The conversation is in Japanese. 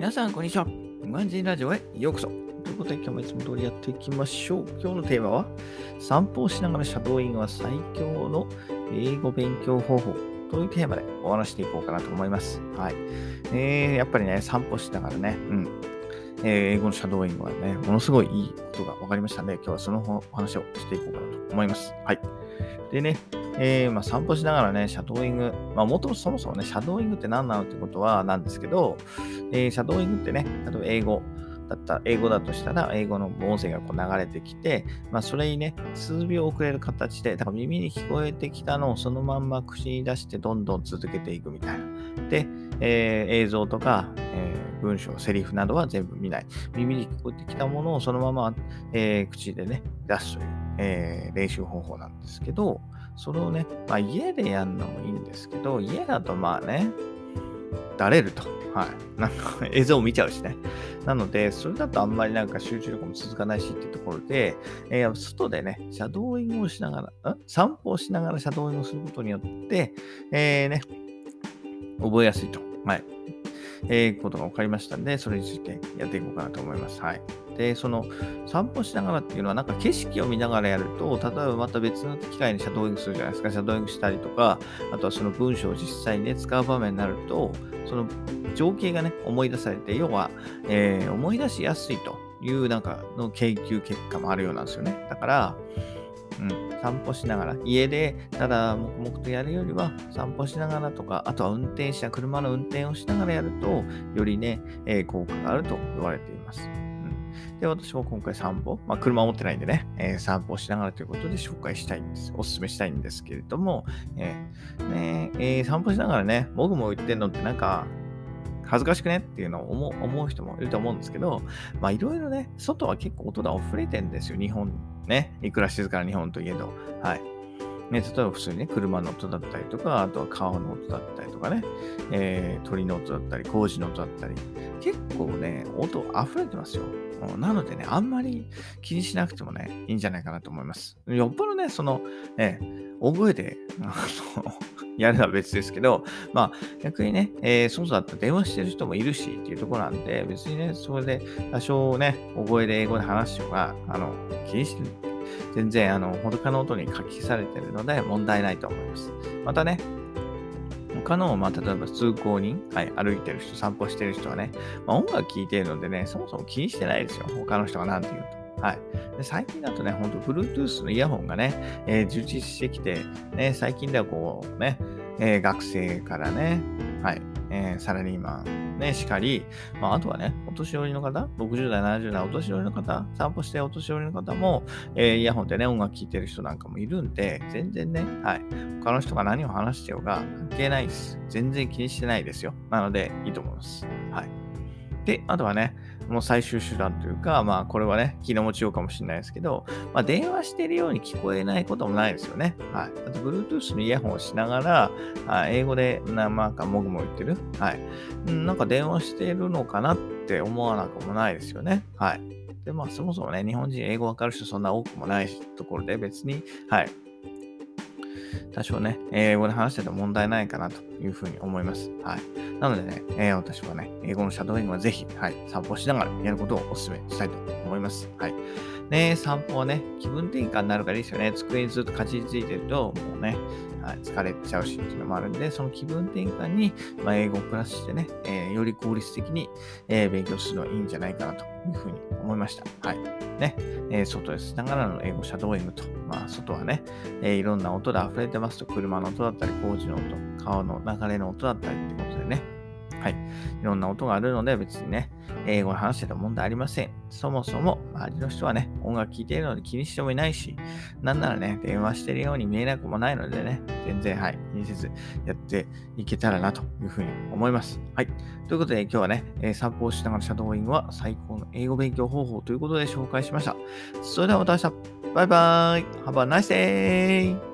皆さん、こんにちは。ウガンジンラジオへようこそ。ということで、今日もいつも通りやっていきましょう。今日のテーマは、散歩をしながらシャドーイングは最強の英語勉強方法というテーマでお話していこうかなと思います。はい。えー、やっぱりね、散歩しながらね、うん。えー、英語のシャドーイングはね、ものすごいいいことが分かりましたので、今日はそのお話をしていこうかなと思います。はい。でね、えー、まあ、散歩しながらね、シャドーイング、まあ、もともとそもそもね、シャドーイングって何なのってことはなんですけど、えー、シャドーイングってね、例えば英語だった、英語だとしたら、英語の音声がこう流れてきて、まあ、それにね、数秒遅れる形で、だから耳に聞こえてきたのをそのまんま口に出してどんどん続けていくみたいな。で、えー、映像とか、えー、文章、セリフなどは全部見ない。耳に聞こえてきたものをそのまま、えー、口でね、出すという、え練習方法なんですけど、それをね、まあ、家でやるのもいいんですけど、家だとまあね、だれると。はい。なんか映像を見ちゃうしね。なので、それだとあんまりなんか集中力も続かないしっていうところで、えー、外でね、シャドーイングをしながら、ん？散歩をしながらシャドーイングをすることによって、えー、ね、覚えやすいと。はい。えー、ことが分かりましたんで、それについてやっていこうかなと思います。はい。で、その散歩しながらっていうのは、なんか景色を見ながらやると、例えばまた別の機会にシャドーイングするじゃないですか。シャドーイングしたりとか、あとはその文章を実際にね、使う場面になると、その情景がね、思い出されて、要は、えー、思い出しやすいというなんかの研究結果もあるようなんですよね。だから、うん、散歩しながら、家でただ黙々とやるよりは、散歩しながらとか、あとは運転者、車の運転をしながらやると、よりね、えー、効果があると言われています。うん、で、私も今回散歩、まあ、車持ってないんでね、えー、散歩しながらということで紹介したいんです。お勧めしたいんですけれども、えー、ねえー、散歩しながらね、もぐもぐ言ってんのってなんか、恥ずかしくね？っていうのを思う人もいると思うんですけど、まあいろいろね、外は結構音が溢れてんですよ、日本ね。いくら静かな日本といえど。はい。ね、例えば普通にね、車の音だったりとか、あとは川の音だったりとかね、えー、鳥の音だったり、工事の音だったり、結構ね、音溢れてますよ。なのでね、あんまり気にしなくてもね、いいんじゃないかなと思います。よっぽどね、その、ね、大声で、あの、やるのは別ですけど、まあ、逆にね、えー、そうだったら電話してる人もいるしっていうところなんで、別にね、それで多少ね、大声で英語で話してが、あの、気にして、全然、あの、他の音に書き消されてるので問題ないと思います。またね、他の、まあ、例えば通行人、はい、歩いてる人、散歩してる人はね、まあ、音楽聴いてるのでね、そもそも気にしてないですよ。他の人が何て言うと。はい。で最近だとね、ほんと Bluetooth のイヤホンがね、えー、充実してきて、ね、最近ではこうね、えー、学生からね、はい、えー、サラリーマン、ね、しかり、まあ、あとはね、お年寄りの方、60代、70代、お年寄りの方、散歩してお年寄りの方も、えー、イヤホンでね、音楽聴いてる人なんかもいるんで、全然ね、はい、他の人が何を話してようが関係ないです。全然気にしてないですよ。なので、いいと思います。はい。で、あとはね、もう最終手段というか、まあこれはね、気の持ちようかもしれないですけど、まあ電話してるように聞こえないこともないですよね。はい。あと Bluetooth のイヤホンをしながら、あ英語でなんかもぐもぐ言ってる。はい。なんか電話してるのかなって思わなくもないですよね。はい。で、まあそもそもね、日本人英語わかる人そんな多くもないところで別に、はい。多少ね、英語で話してても問題ないかなというふうに思います。はい。なのでね、えー、私はね、英語のシャドウイングはぜひ、はい、散歩しながらやることをお勧めしたいと思います。はい。ね、散歩はね、気分転換になるからいいですよね。机にずっとかじりついてると、もうね、はい、疲れちゃうしっていうのもあるんで、その気分転換に、まあ、英語をプラスしてね、えー、より効率的に、えー、勉強するのはいいんじゃないかなというふうに思いました。はい。ね、えー、外でしながらの英語シャドーイングと、まあ、外はね、えいろんな音で溢れてますと、車の音だったり、工事の音、川の流れの音だったりってことでね、はい。いろんな音があるので別にね、英語で話してても問題ありません。そもそも周りの人はね、音楽聴いているので気にしてもいないし、なんならね、電話してるように見えなくもないのでね、全然、はい、気にせずやっていけたらなというふうに思います。はい。ということで今日はね、えー、散歩をしながらシャドーイングは最高の英語勉強方法ということで紹介しました。それではまた明日。バイバーイ。Have a nice day!